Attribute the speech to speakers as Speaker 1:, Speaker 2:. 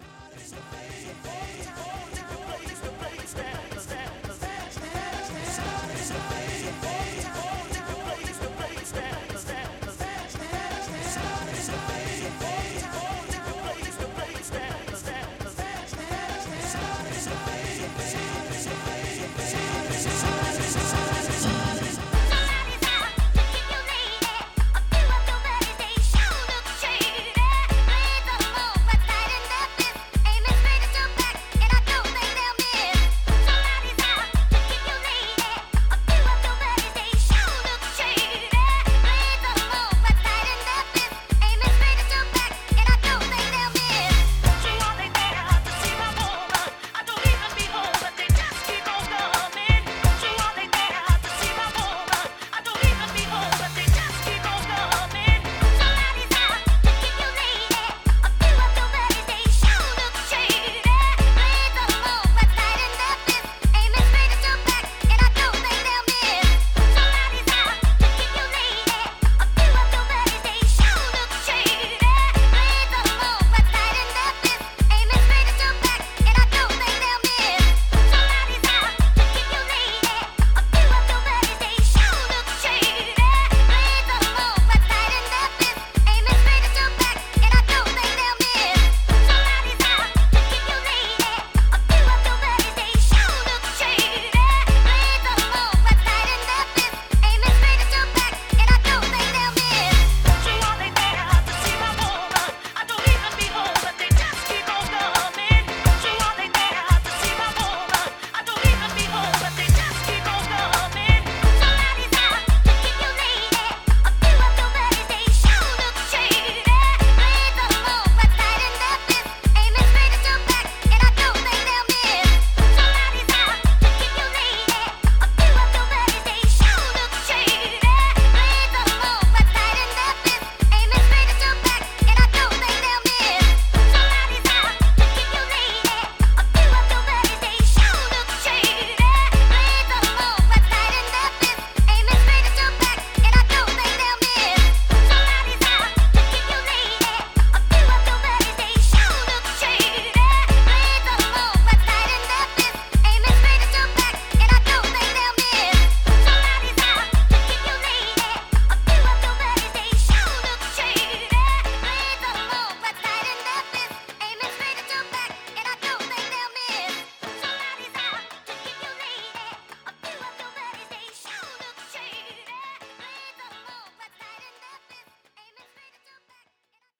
Speaker 1: It's hard, it's face.